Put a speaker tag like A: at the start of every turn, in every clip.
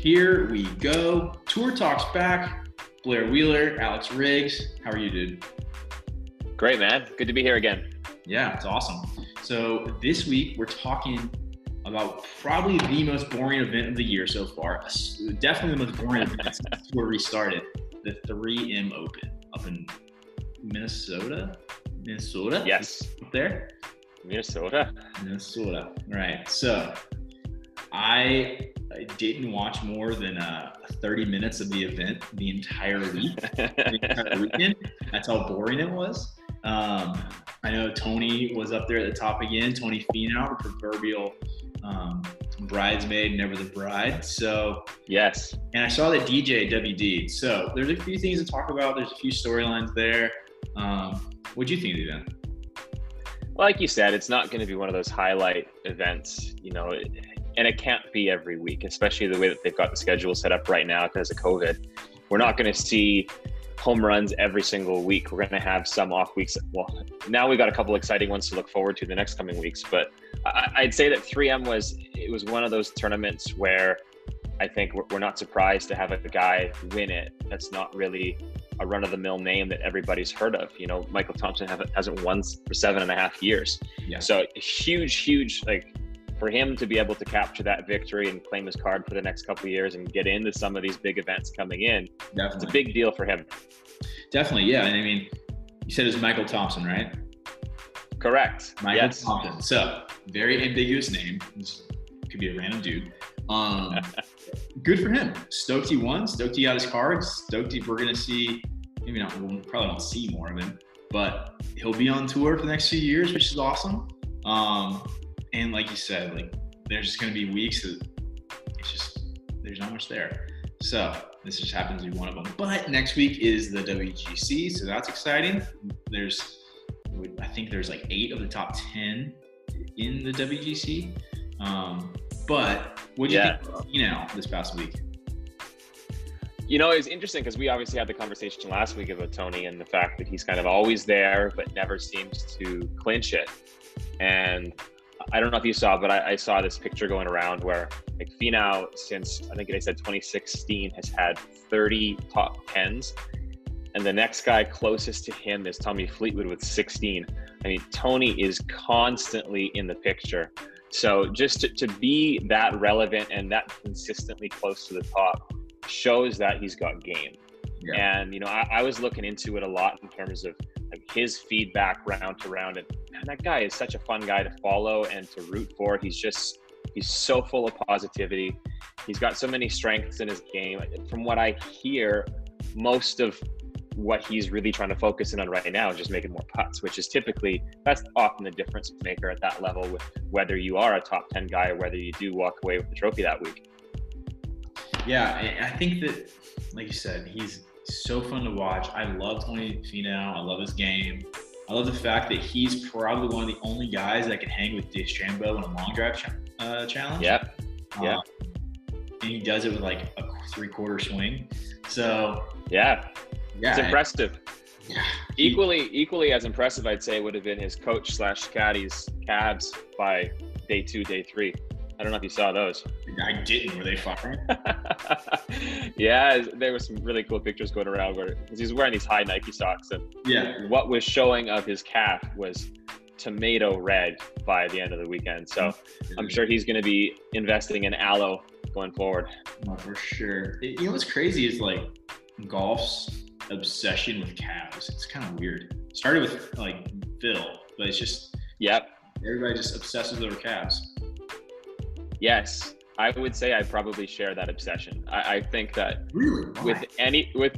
A: Here we go. Tour Talks back. Blair Wheeler, Alex Riggs. How are you, dude?
B: Great, man. Good to be here again.
A: Yeah, it's awesome. So this week we're talking about probably the most boring event of the year so far. Definitely the most boring event since tour restarted. The 3M Open up in Minnesota. Minnesota.
B: Yes.
A: Up there.
B: Minnesota.
A: Minnesota. Right. So I, I didn't watch more than uh, 30 minutes of the event the entire week, the entire weekend. That's how boring it was. Um, I know Tony was up there at the top again. Tony Finau, proverbial um, bridesmaid, never the bride. So
B: yes,
A: and I saw that DJ WD. So there's a few things to talk about. There's a few storylines there. Um, what do you think of the event?
B: Like you said, it's not going to be one of those highlight events, you know, and it can't be every week, especially the way that they've got the schedule set up right now because of COVID. We're not going to see home runs every single week. We're going to have some off weeks. Well, now we've got a couple exciting ones to look forward to the next coming weeks. But I'd say that 3M was it was one of those tournaments where I think we're not surprised to have a guy win it. That's not really a run of the mill name that everybody's heard of. You know, Michael Thompson hasn't won for seven and a half years. Yeah. So huge, huge like for him to be able to capture that victory and claim his card for the next couple years and get into some of these big events coming in, Definitely. it's a big deal for him.
A: Definitely, yeah. And I mean, you said it was Michael Thompson, right?
B: Correct.
A: Michael yes. Thompson. So very ambiguous name. Could be a random dude. Um, good for him. Stoked he won. Stoked he got his cards. Stoked we're gonna see. Maybe not. We'll probably don't see more of him, but he'll be on tour for the next few years, which is awesome. Um, and like you said, like there's just going to be weeks that it's just there's not much there. So this just happens to be one of them. But next week is the WGC, so that's exciting. There's I think there's like eight of the top ten in the WGC. Um, but what do you yeah. think you know this past week?
B: You know, it's interesting because we obviously had the conversation last week about Tony and the fact that he's kind of always there, but never seems to clinch it. And I don't know if you saw, but I, I, saw this picture going around where like Finau since I think they said 2016 has had 30 top tens, and the next guy closest to him is Tommy Fleetwood with 16. I mean, Tony is constantly in the picture. So just to, to be that relevant and that consistently close to the top shows that he's got game. Yeah. And you know, I, I was looking into it a lot in terms of like his feedback round to round and man, that guy is such a fun guy to follow and to root for. He's just he's so full of positivity. He's got so many strengths in his game. From what I hear, most of what he's really trying to focus in on right now is just making more putts, which is typically that's often the difference maker at that level with whether you are a top 10 guy or whether you do walk away with the trophy that week.
A: Yeah, I think that like you said, he's so fun to watch. I love Tony Finau. I love his game. I love the fact that he's probably one of the only guys that can hang with DeChambeau in a long drive ch- uh, challenge.
B: Yep. Yeah. Um,
A: and he does it with like a three quarter swing. So
B: yeah, yeah, it's impressive. Yeah. Equally, equally as impressive, I'd say, would have been his coach slash caddies cabs by day two, day three. I don't know if you saw those.
A: I didn't. Were they firing?
B: yeah, there were some really cool pictures going around where he's wearing these high Nike socks, and
A: yeah,
B: what was showing of his calf was tomato red by the end of the weekend. So mm-hmm. I'm sure he's going to be investing in aloe going forward.
A: Oh, for sure. You know what's crazy is like golf's obsession with calves. It's kind of weird. It started with like Phil, but it's just
B: yep.
A: Everybody just obsesses over calves.
B: Yes, I would say I probably share that obsession. I, I think that
A: really
B: with any with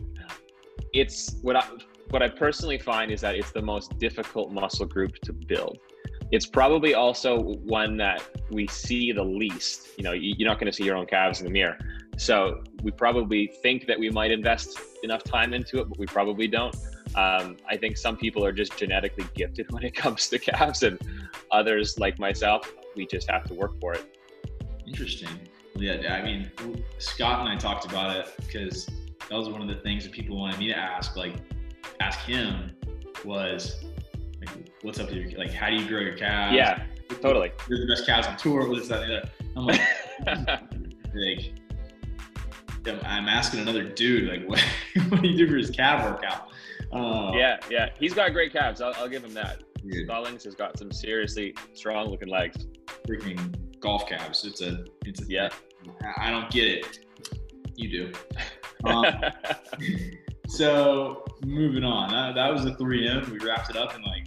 B: it's what I what I personally find is that it's the most difficult muscle group to build. It's probably also one that we see the least. You know, you're not going to see your own calves in the mirror. So we probably think that we might invest enough time into it, but we probably don't. Um, I think some people are just genetically gifted when it comes to calves, and others, like myself, we just have to work for it.
A: Interesting. Yeah, I mean, Scott and I talked about it because that was one of the things that people wanted me to ask. Like, ask him was, like, what's up with your, like, how do you grow your calves?
B: Yeah, totally.
A: You're the best calves on tour. What is that? I'm like, like, I'm asking another dude, like, what, what do you do for his calf workout?
B: Uh, yeah, yeah, he's got great calves. I'll, I'll give him that. Dude. Stallings has got some seriously strong looking legs.
A: Freaking golf calves. It's a, it's a.
B: Yeah.
A: I don't get it. You do. Um, so moving on. That, that was the 3M. We wrapped it up in like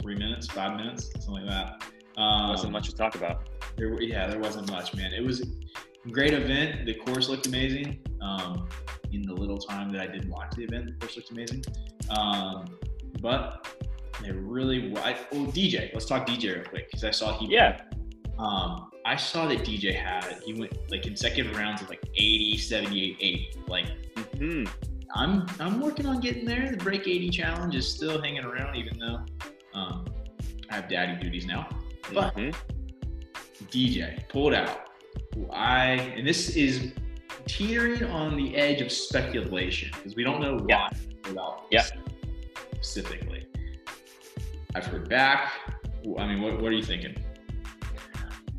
A: three minutes, five minutes, something like that.
B: Um, wasn't much to talk about.
A: There, yeah, there wasn't much, man. It was a great event. The course looked amazing. Um, in the little time that I did watch the event, the course looked amazing. Um, but it really, I, oh, DJ. Let's talk DJ real quick because I saw he.
B: Yeah.
A: Um, I saw that DJ had he went like consecutive rounds of like 80, 78, 80. Like, mm-hmm. I'm I'm working on getting there. The break 80 challenge is still hanging around, even though um, I have daddy duties now. But mm-hmm. DJ pulled out. I and this is teetering on the edge of speculation because we don't know why
B: yeah.
A: without
B: yeah.
A: specifically. I've heard back. I mean, what, what are you thinking?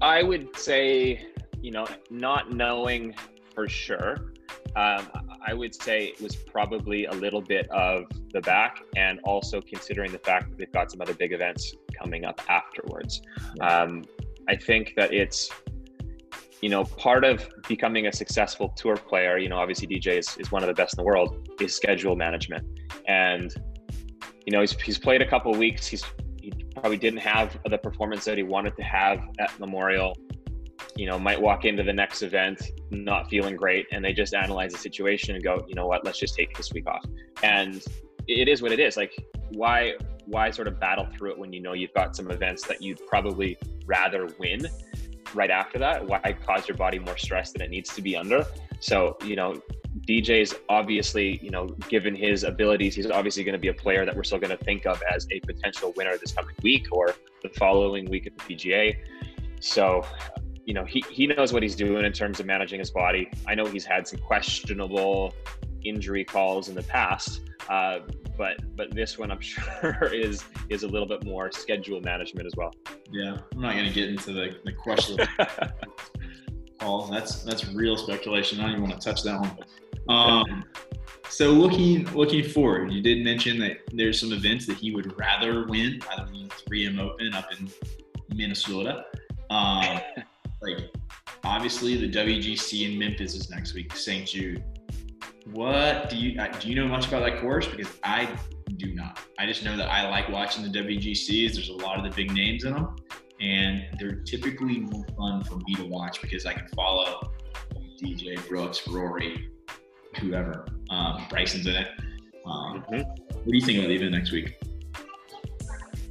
B: I would say, you know, not knowing for sure, um, I would say it was probably a little bit of the back, and also considering the fact that they've got some other big events coming up afterwards. Um, I think that it's, you know, part of becoming a successful tour player. You know, obviously DJ is, is one of the best in the world. Is schedule management, and you know, he's, he's played a couple weeks. He's he probably didn't have the performance that he wanted to have at Memorial you know, might walk into the next event not feeling great and they just analyze the situation and go, you know what, let's just take this week off. And it is what it is. Like, why why sort of battle through it when you know you've got some events that you'd probably rather win right after that? Why cause your body more stress than it needs to be under? So, you know, DJ's obviously, you know, given his abilities, he's obviously going to be a player that we're still going to think of as a potential winner this coming week or the following week at the PGA. So you know, he, he knows what he's doing in terms of managing his body. I know he's had some questionable injury calls in the past, uh, but but this one I'm sure is is a little bit more schedule management as well.
A: Yeah, I'm not going to get into the the questionable calls. That's that's real speculation. I don't even want to touch that one. Um, so looking looking forward, you did mention that there's some events that he would rather win, rather than the 3M Open up in Minnesota. Um, like obviously the WGC in Memphis is next week, St. Jude. What do you uh, do? You know much about that course? Because I do not. I just know that I like watching the WGCs. There's a lot of the big names in them, and they're typically more fun for me to watch because I can follow DJ Brooks, Rory, whoever. Um, Bryson's in it. Um, mm-hmm. What do you think about the event next week?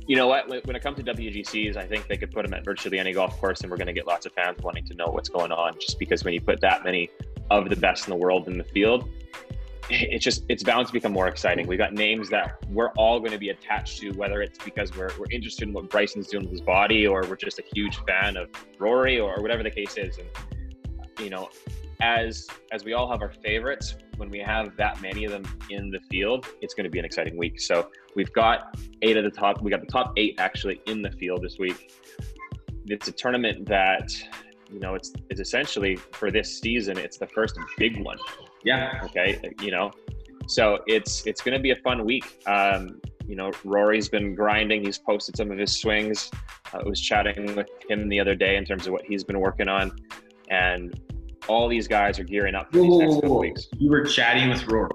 B: you know what? When it comes to WGCs, I think they could put them at virtually any golf course, and we're going to get lots of fans wanting to know what's going on. Just because when you put that many of the best in the world in the field, it's just it's bound to become more exciting. We've got names that we're all going to be attached to, whether it's because we're we're interested in what Bryson's doing with his body, or we're just a huge fan of Rory, or whatever the case is. And you know, as as we all have our favorites, when we have that many of them in the field, it's going to be an exciting week. So we've got eight of the top. We got the top eight actually in the field this week. It's a tournament that you know it's it's essentially for this season. It's the first big one.
A: Yeah.
B: Okay. You know, so it's it's going to be a fun week. Um, you know, Rory's been grinding. He's posted some of his swings. I was chatting with him the other day in terms of what he's been working on, and all these guys are gearing up for these whoa, next couple whoa. weeks.
A: You were chatting with Rory.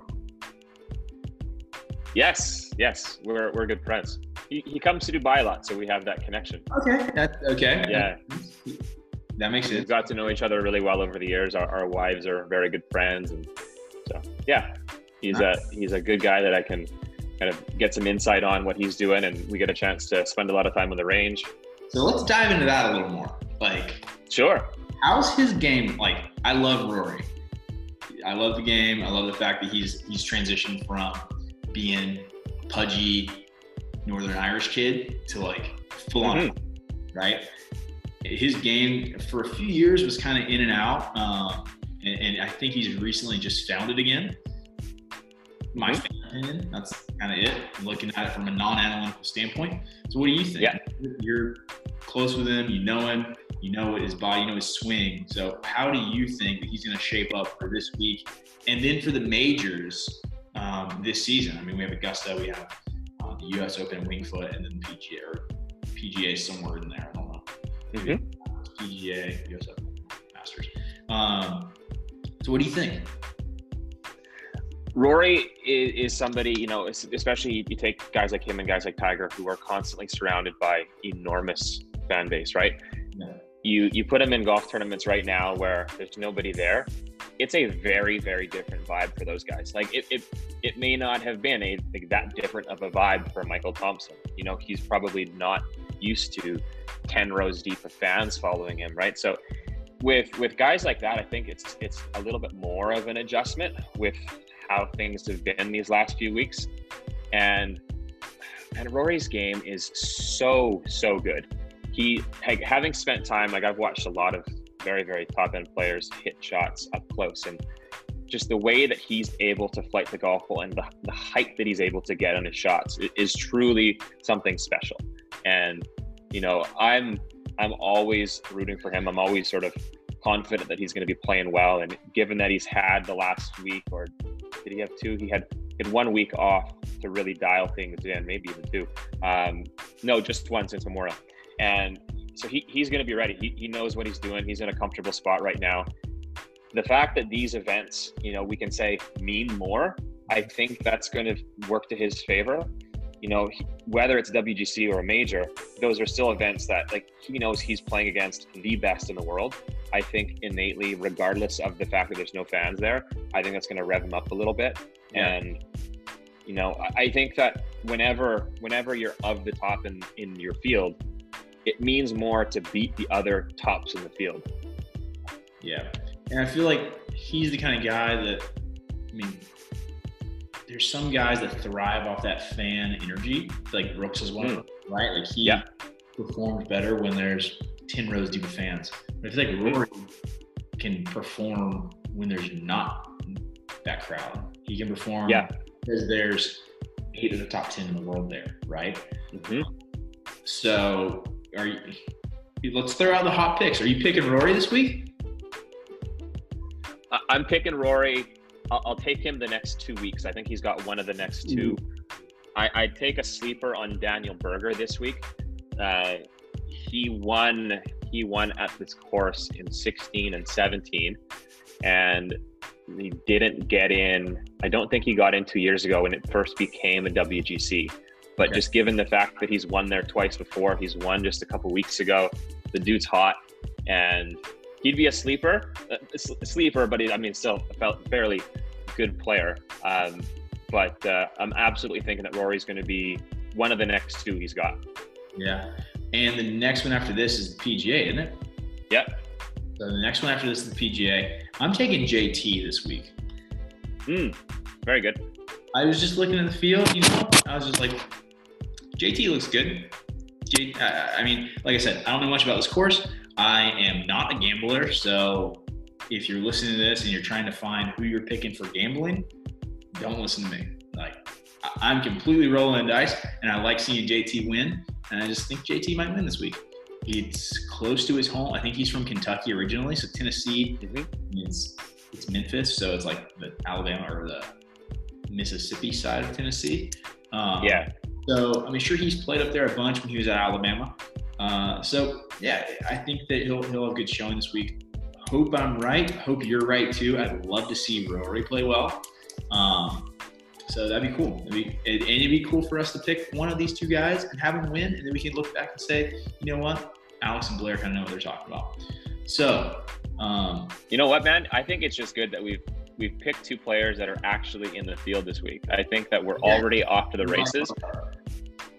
B: Yes, yes, we're we're good friends. He, he comes to Dubai a lot, so we have that connection.
A: Okay, that's okay.
B: Yeah,
A: that makes sense.
B: We've got to know each other really well over the years. Our, our wives are very good friends, and so yeah, he's nice. a he's a good guy that I can kind of get some insight on what he's doing, and we get a chance to spend a lot of time on the range.
A: So let's dive into that a little more. Like,
B: sure
A: how's his game like? I love Rory. I love the game. I love the fact that he's he's transitioned from being pudgy Northern Irish kid to like full on, mm-hmm. right? His game for a few years was kind of in and out, um, and, and, I think he's recently just found it again. My mm-hmm. opinion, that's kind of it. looking at it from a non-analytical standpoint. So, what do you think?
B: Yeah.
A: You're close with him. You know him You know his body, you know his swing. So how do you think that he's going to shape up for this week? And then for the majors um, this season, I mean, we have Augusta, we have uh, the U.S. Open, Winged Foot, and then PGA or PGA somewhere in there. I don't know. Mm-hmm. PGA, U.S. Open, Masters. Um, so what do you think?
B: Rory is, is, somebody, you know, especially you take guys like him and guys like Tiger who are constantly surrounded by enormous fan base, right? You you put them in golf tournaments right now where there's nobody there. It's a very very different vibe for those guys. Like it it, it may not have been a like that different of a vibe for Michael Thompson. You know, he's probably not used to ten rows deep of fans following him, right? So with with guys like that, I think it's it's a little bit more of an adjustment with how things have been these last few weeks. And and Rory's game is so so good. He having spent time like I've watched a lot of very very top end players hit shots up close and just the way that he's able to flight the golf ball and the, the height that he's able to get on his shots is truly something special. And you know, I'm I'm always rooting for him. I'm always sort of confident that he's going to be playing well. And given that he's had the last week or did he have two? He had had one week off to really dial things in, maybe even two. Um, no, just one since Memorial. And so he, he's going to be ready. He, he knows what he's doing. He's in a comfortable spot right now. The fact that these events, you know, we can say mean more, I think that's going to work to his favor. You know, he, whether it's WGC or a major, those are still events that, like, he knows he's playing against the best in the world. I think innately, regardless of the fact that there's no fans there, I think that's going to rev him up a little bit. Yeah. And you know, I think that whenever whenever you're of the top in in your field, it means more to beat the other tops in the field.
A: Yeah, and I feel like he's the kind of guy that, I mean, there's some guys that thrive off that fan energy. Like Brooks is one, mm. right? Like he yeah. performs better when there's 10 rows deep of fans. But I feel like Rory can perform when there's not that crowd. He can perform
B: yeah.
A: because there's eight of the top 10 in the world there, right? Mm-hmm. So, are you, let's throw out the hot picks. Are you picking Rory this week?
B: I'm picking Rory. I'll, I'll, take him the next two weeks. I think he's got one of the next 2 mm-hmm. I, I take a sleeper on Daniel Berger this week. Uh, he won he won at this course in 16 and 17 and he didn't get in i don't think he got in two years ago when it first became a wgc but okay. just given the fact that he's won there twice before he's won just a couple weeks ago the dude's hot and he'd be a sleeper a sleeper but he, i mean still a fairly good player um, but uh, i'm absolutely thinking that rory's going to be one of the next two he's got
A: yeah and the next one after this is the PGA, isn't it?
B: Yep.
A: So the next one after this is the PGA. I'm taking JT this week.
B: Hmm. Very good.
A: I was just looking at the field, you know, I was just like, JT looks good. J, I mean, like I said, I don't know much about this course. I am not a gambler, so if you're listening to this and you're trying to find who you're picking for gambling, don't listen to me. Like, I'm completely rolling dice, and I like seeing JT win. And I just think JT might win this week. It's close to his home. I think he's from Kentucky originally, so Tennessee. Mm-hmm. It's it's Memphis, so it's like the Alabama or the Mississippi side of Tennessee.
B: Um, yeah.
A: So I mean, sure he's played up there a bunch when he was at Alabama. Uh, so yeah, I think that he'll he'll have a good showing this week. Hope I'm right. Hope you're right too. I'd love to see Rory play well. Um, so that'd be cool. It'd be, and it'd be cool for us to pick one of these two guys and have them win, and then we can look back and say, you know what, Alex and Blair kind of know what they're talking about. So, um,
B: you know what, man? I think it's just good that we've we've picked two players that are actually in the field this week. I think that we're yeah. already off to the races.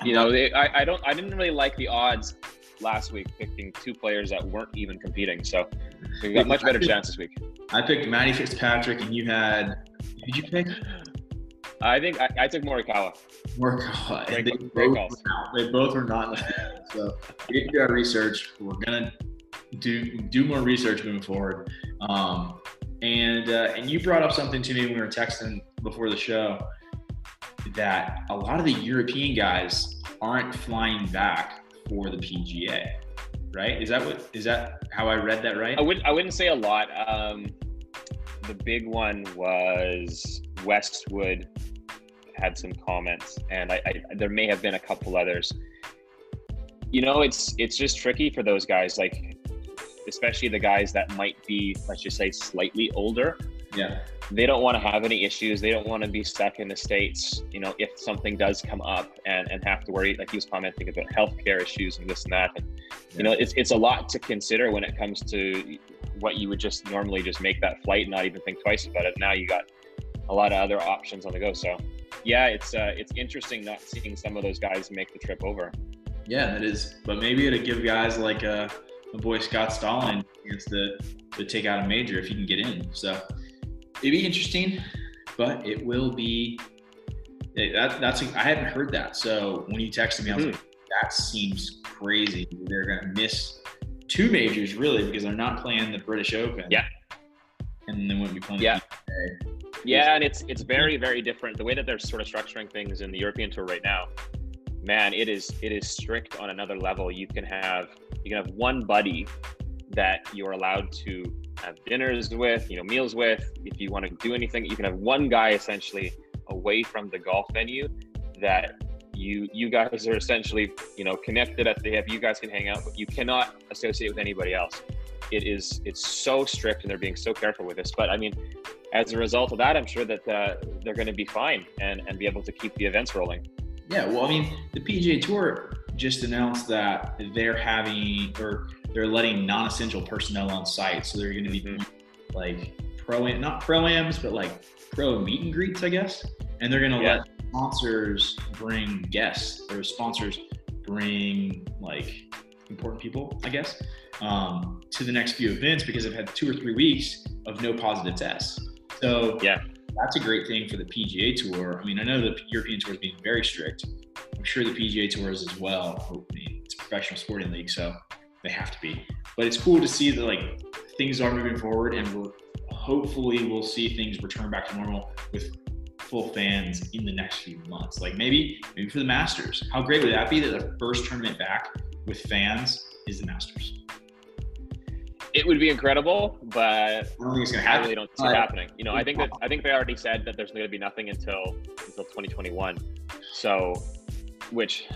B: You know, they, I, I don't I didn't really like the odds last week picking two players that weren't even competing. So we got much better chance this week.
A: I picked Matty Fitzpatrick, and you had. Who did you pick?
B: I think I, I took Morikawa.
A: Morikawa. Great, they, great both they both were not in the field. So we didn't do our research. We're gonna do do more research moving forward. Um, and uh, and you brought up something to me when we were texting before the show that a lot of the European guys aren't flying back for the PGA. right? Is that what is that how I read that right?
B: I wouldn't I wouldn't say a lot. Um, the big one was Westwood had some comments, and I, I there may have been a couple others. You know, it's it's just tricky for those guys, like especially the guys that might be, let's just say, slightly older.
A: Yeah.
B: They don't want to have any issues. They don't want to be stuck in the states. You know, if something does come up and and have to worry, like he was commenting about healthcare issues and this and that, and you know, it's it's a lot to consider when it comes to what you would just normally just make that flight and not even think twice about it. Now you got a lot of other options on the go. So yeah, it's uh, it's interesting not seeing some of those guys make the trip over.
A: Yeah, that is. But maybe it'll give guys like uh, boy Scott a chance to, to take out a major if he can get in. So it'd be interesting, but it will be. That, that's I hadn't heard that. So when you texted me, I was mm. like, that seems crazy. They're gonna miss two majors really because they're not playing the British Open.
B: Yeah.
A: And then wouldn't be playing.
B: Yeah. Yeah, and it's it's very very different. The way that they're sort of structuring things in the European Tour right now, man, it is it is strict on another level. You can have you can have one buddy that you're allowed to have dinners with, you know, meals with. If you want to do anything, you can have one guy essentially away from the golf venue that you you guys are essentially you know connected at the hip. You guys can hang out, but you cannot associate with anybody else. It is it's so strict, and they're being so careful with this. But I mean, as a result of that, I'm sure that uh, they're going to be fine and and be able to keep the events rolling.
A: Yeah, well, I mean, the PGA Tour just announced that they're having or they're letting non-essential personnel on site, so they're going to be mm-hmm. like pro not pro ams, but like pro meet and greets, I guess, and they're going to yeah. let sponsors bring guests or sponsors bring like important people, I guess, um, to the next few events because they've had two or three weeks of no positive tests. So
B: yeah,
A: that's a great thing for the PGA Tour. I mean, I know the European Tour is being very strict. I'm sure the PGA Tour is as well. I mean, it's a professional sporting league, so they have to be. But it's cool to see that like things are moving forward, and we're hopefully we'll see things return back to normal with full fans in the next few months. Like maybe maybe for the Masters. How great would that be that the first tournament back with fans is the Masters?
B: It would be incredible, but I
A: don't think it's gonna happen. I
B: really don't see it happening. You know, I think that I think they already said that there's going to be nothing until until 2021. So, which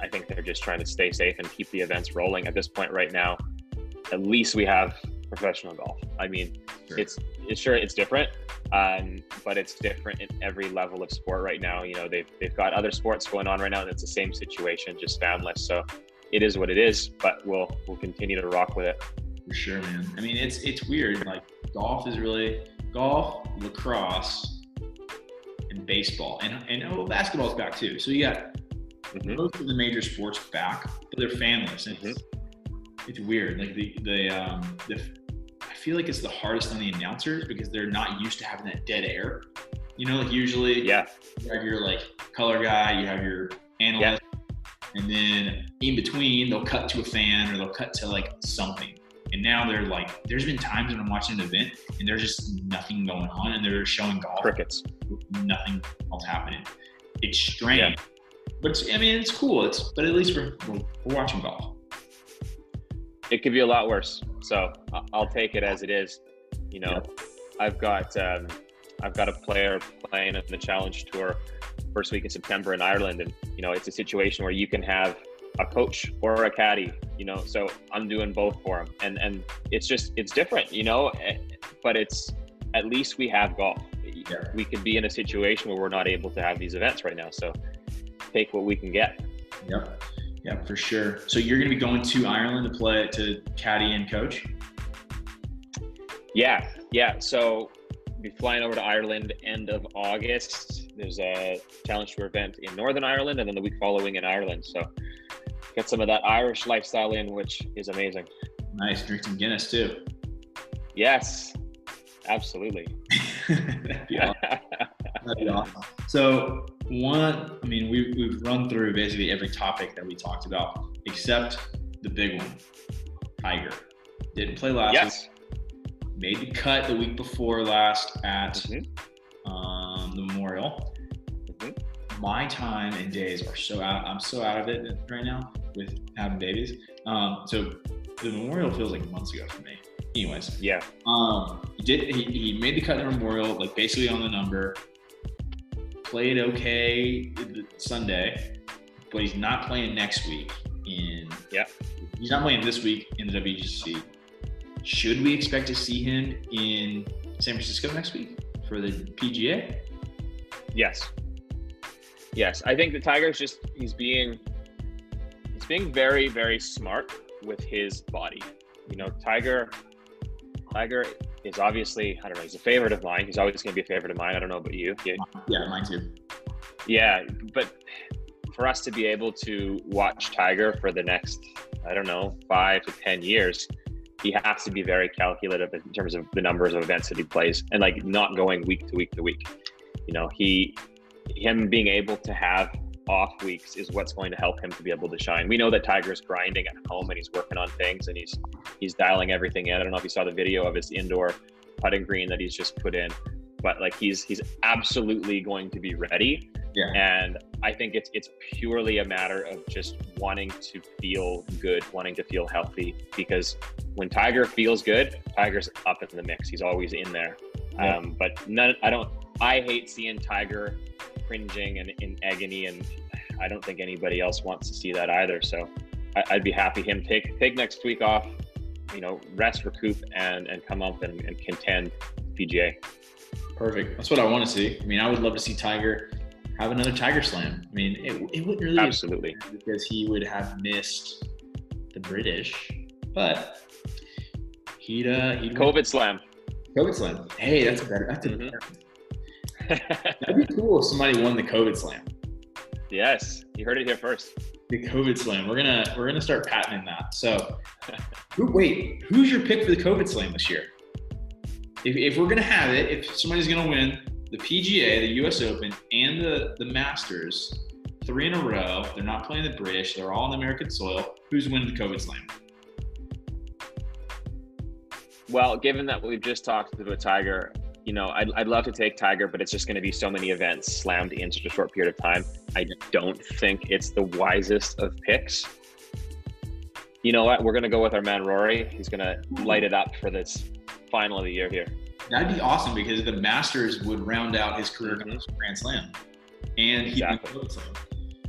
B: I think they're just trying to stay safe and keep the events rolling. At this point, right now, at least we have professional golf. I mean, sure. it's it's sure it's different, um, but it's different in every level of sport right now. You know, they've they've got other sports going on right now, and it's the same situation, just fanless. So it is what it is, but we'll we'll continue to rock with it.
A: For sure, man. I mean, it's it's weird. Like golf is really golf, lacrosse, and baseball, and and oh, basketball's back too. So you got mm-hmm. most of the major sports back, but they're fanless. And mm-hmm. it's, it's weird. Like the the um the I feel like it's the hardest on the announcers because they're not used to having that dead air. You know, like usually
B: yeah.
A: you have your like color guy, you have your analyst, yeah. and then in between they'll cut to a fan or they'll cut to like something. And now they're like, there's been times when I'm watching an event and there's just nothing going on and they're showing golf.
B: Crickets.
A: Nothing else happening. It's strange. Yeah. But it's, I mean, it's cool. It's but at least we're, we're, we're watching golf.
B: It could be a lot worse. So I'll take it as it is. You know, yeah. I've got um, I've got a player playing in the Challenge Tour first week in September in Ireland, and you know it's a situation where you can have a coach or a caddy. You know, so I'm doing both for him, and and it's just it's different. You know, eh, but it's at least we have golf. Yeah. We could be in a situation where we're not able to have these events right now, so take what we can get.
A: Yep. yep for sure. So you're going to be going to Ireland to play to caddy and coach.
B: Yeah, yeah. So be flying over to Ireland end of August. There's a challenge tour event in Northern Ireland, and then the week following in Ireland. So get some of that Irish lifestyle in, which is amazing.
A: Nice. Drink some Guinness too.
B: Yes, absolutely.
A: That'd be awesome. That'd be awesome. So one, I mean, we've, we've run through basically every topic that we talked about, except the big one, Tiger. Didn't play last
B: yes.
A: week. Made the cut the week before last at mm-hmm. um, the Memorial. Mm-hmm. My time and days are so out. I'm so out of it right now. With having babies. Um, so the memorial feels like months ago for me. Anyways,
B: Yeah.
A: um, he did he, he made the cut in the memorial like basically on the number. Played okay Sunday, but he's not playing next week. In
B: Yeah.
A: he's not playing this week in the WGC. Should we expect to see him in San Francisco next week for the PGA?
B: Yes. Yes. I think the Tiger's just he's being being very, very smart with his body. You know, Tiger Tiger is obviously, I don't know, he's a favorite of mine. He's always gonna be a favorite of mine. I don't know about you. Yeah,
A: Yeah, mine too.
B: yeah, but for us to be able to watch Tiger for the next, I don't know, five to ten years, he has to be very calculative in terms of the numbers of events that he plays and like not going week to week to week. You know, he him being able to have off weeks is what's going to help him to be able to shine. We know that Tiger's grinding at home and he's working on things and he's he's dialing everything in. I don't know if you saw the video of his indoor putting green that he's just put in, but like he's he's absolutely going to be ready.
A: Yeah.
B: And I think it's it's purely a matter of just wanting to feel good, wanting to feel healthy. Because when Tiger feels good, Tiger's up in the mix. He's always in there.
A: Yeah.
B: Um, but none, I don't. I hate seeing Tiger cringing and in agony, and I don't think anybody else wants to see that either. So I, I'd be happy him take take next week off. You know, rest, recoup, and and come up and, and contend PGA.
A: Perfect. That's what I want to see. I mean, I would love to see Tiger have another Tiger Slam. I mean, it, it wouldn't really
B: Absolutely.
A: because he would have missed the British, but he'd uh he'd win
B: COVID slam.
A: COVID Slam. Hey, that's a better. That's a
B: Mhm.
A: better. That'd be cool if somebody won the COVID Slam.
B: yes, you heard it here first.
A: The COVID Slam. We're gonna we're gonna start patenting that. So, who, wait, who's your pick for the COVID Slam this year? If, if we're gonna have it, if somebody's gonna win the PGA, the U.S. Open, and the the Masters, three in a row, they're not playing the British. They're all on American soil. Who's winning the COVID Slam?
B: Well, given that we've just talked to about Tiger, you know, I'd, I'd love to take Tiger, but it's just going to be so many events slammed in such a short period of time. I don't think it's the wisest of picks. You know what? We're going to go with our man Rory. He's going to light it up for this final of the year here.
A: That'd be awesome because the Masters would round out his career
B: Mhm.
A: as Grand Slam, and he'd
B: Exactly.
A: be COVID Slam.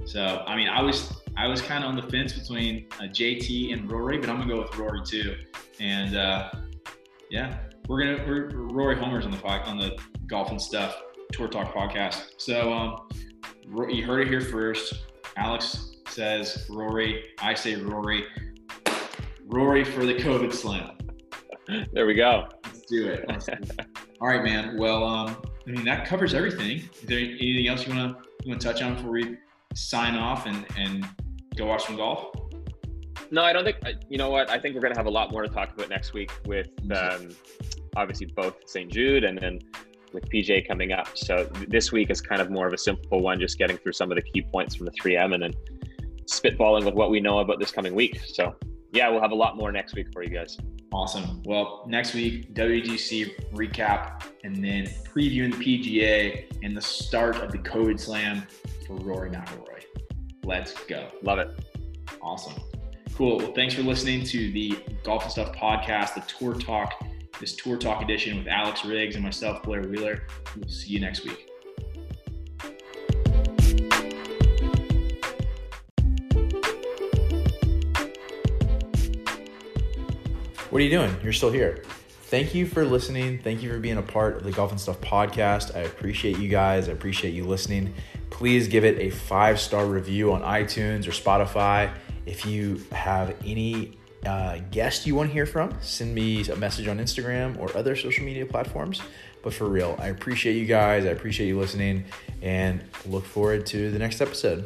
A: So, I mean, I was I was kind of on the fence between uh, JT and Rory, but I'm gonna go with Rory too. And uh, yeah, we're gonna we're, Rory Homer's on the pod, on the golf and stuff tour talk podcast. So um, you heard it here first. Alex says Rory. I say Rory. Rory for the COVID Slam.
B: There we go.
A: Let's do it. Let's do it. All right, man. Well, um, I mean that covers everything. Is there anything else you wanna you wanna touch on before we sign off and and go watch some golf?
B: No, I don't think. You know what? I think we're going to have a lot more to talk about next week with um, obviously both St. Jude and then with PGA coming up. So this week is kind of more of a simple one, just getting through some of the key points from the 3M and then spitballing with what we know about this coming week. So yeah, we'll have a lot more next week for you guys.
A: Awesome. Well, next week WGC recap and then previewing the PGA and the start of the COVID Slam for Rory McIlroy. Let's go.
B: Love it.
A: Awesome. Cool. Well, thanks for listening to the Golf and Stuff podcast, the Tour Talk, this Tour Talk edition with Alex Riggs and myself, Blair Wheeler. We'll see you next week.
C: What are you doing? You're still here. Thank you for listening. Thank you for being a part of the Golf and Stuff podcast. I appreciate you guys. I appreciate you listening. Please give it a five star review on iTunes or Spotify. If you have any uh, guest you want to hear from, send me a message on Instagram or other social media platforms. But for real, I appreciate you guys. I appreciate you listening and look forward to the next episode.